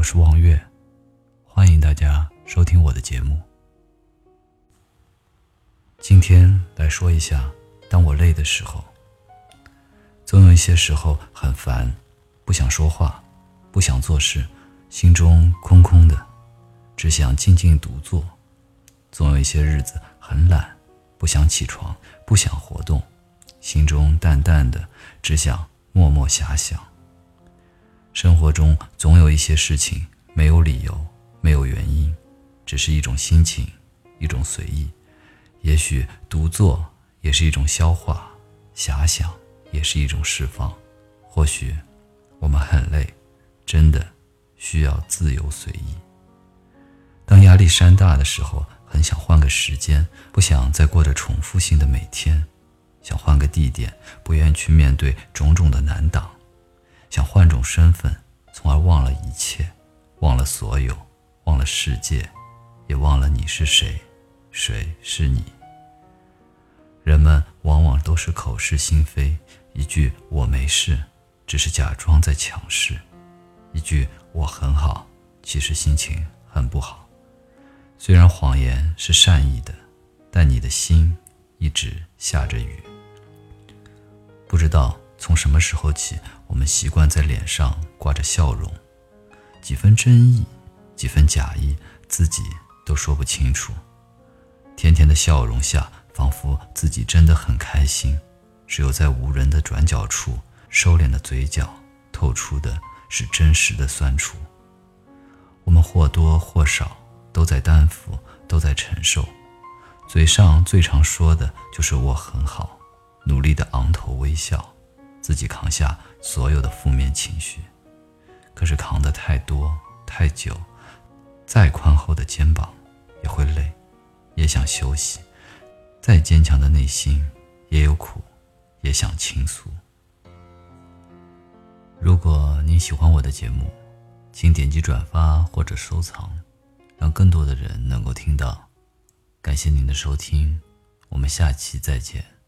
我是望月，欢迎大家收听我的节目。今天来说一下，当我累的时候，总有一些时候很烦，不想说话，不想做事，心中空空的，只想静静独坐。总有一些日子很懒，不想起床，不想活动，心中淡淡的，只想默默遐想。生活中总有一些事情没有理由，没有原因，只是一种心情，一种随意。也许独坐也是一种消化，遐想也是一种释放。或许我们很累，真的需要自由随意。当压力山大的时候，很想换个时间，不想再过着重复性的每天；想换个地点，不愿去面对种种的难挡。身份，从而忘了一切，忘了所有，忘了世界，也忘了你是谁，谁是你。人们往往都是口是心非，一句“我没事”，只是假装在强势；一句“我很好”，其实心情很不好。虽然谎言是善意的，但你的心一直下着雨。不知道。从什么时候起，我们习惯在脸上挂着笑容，几分真意，几分假意，自己都说不清楚。甜甜的笑容下，仿佛自己真的很开心；只有在无人的转角处，收敛的嘴角透出的是真实的酸楚。我们或多或少都在担负，都在承受。嘴上最常说的就是“我很好”，努力的昂头微笑。自己扛下所有的负面情绪，可是扛得太多太久，再宽厚的肩膀也会累，也想休息；再坚强的内心也有苦，也想倾诉。如果您喜欢我的节目，请点击转发或者收藏，让更多的人能够听到。感谢您的收听，我们下期再见。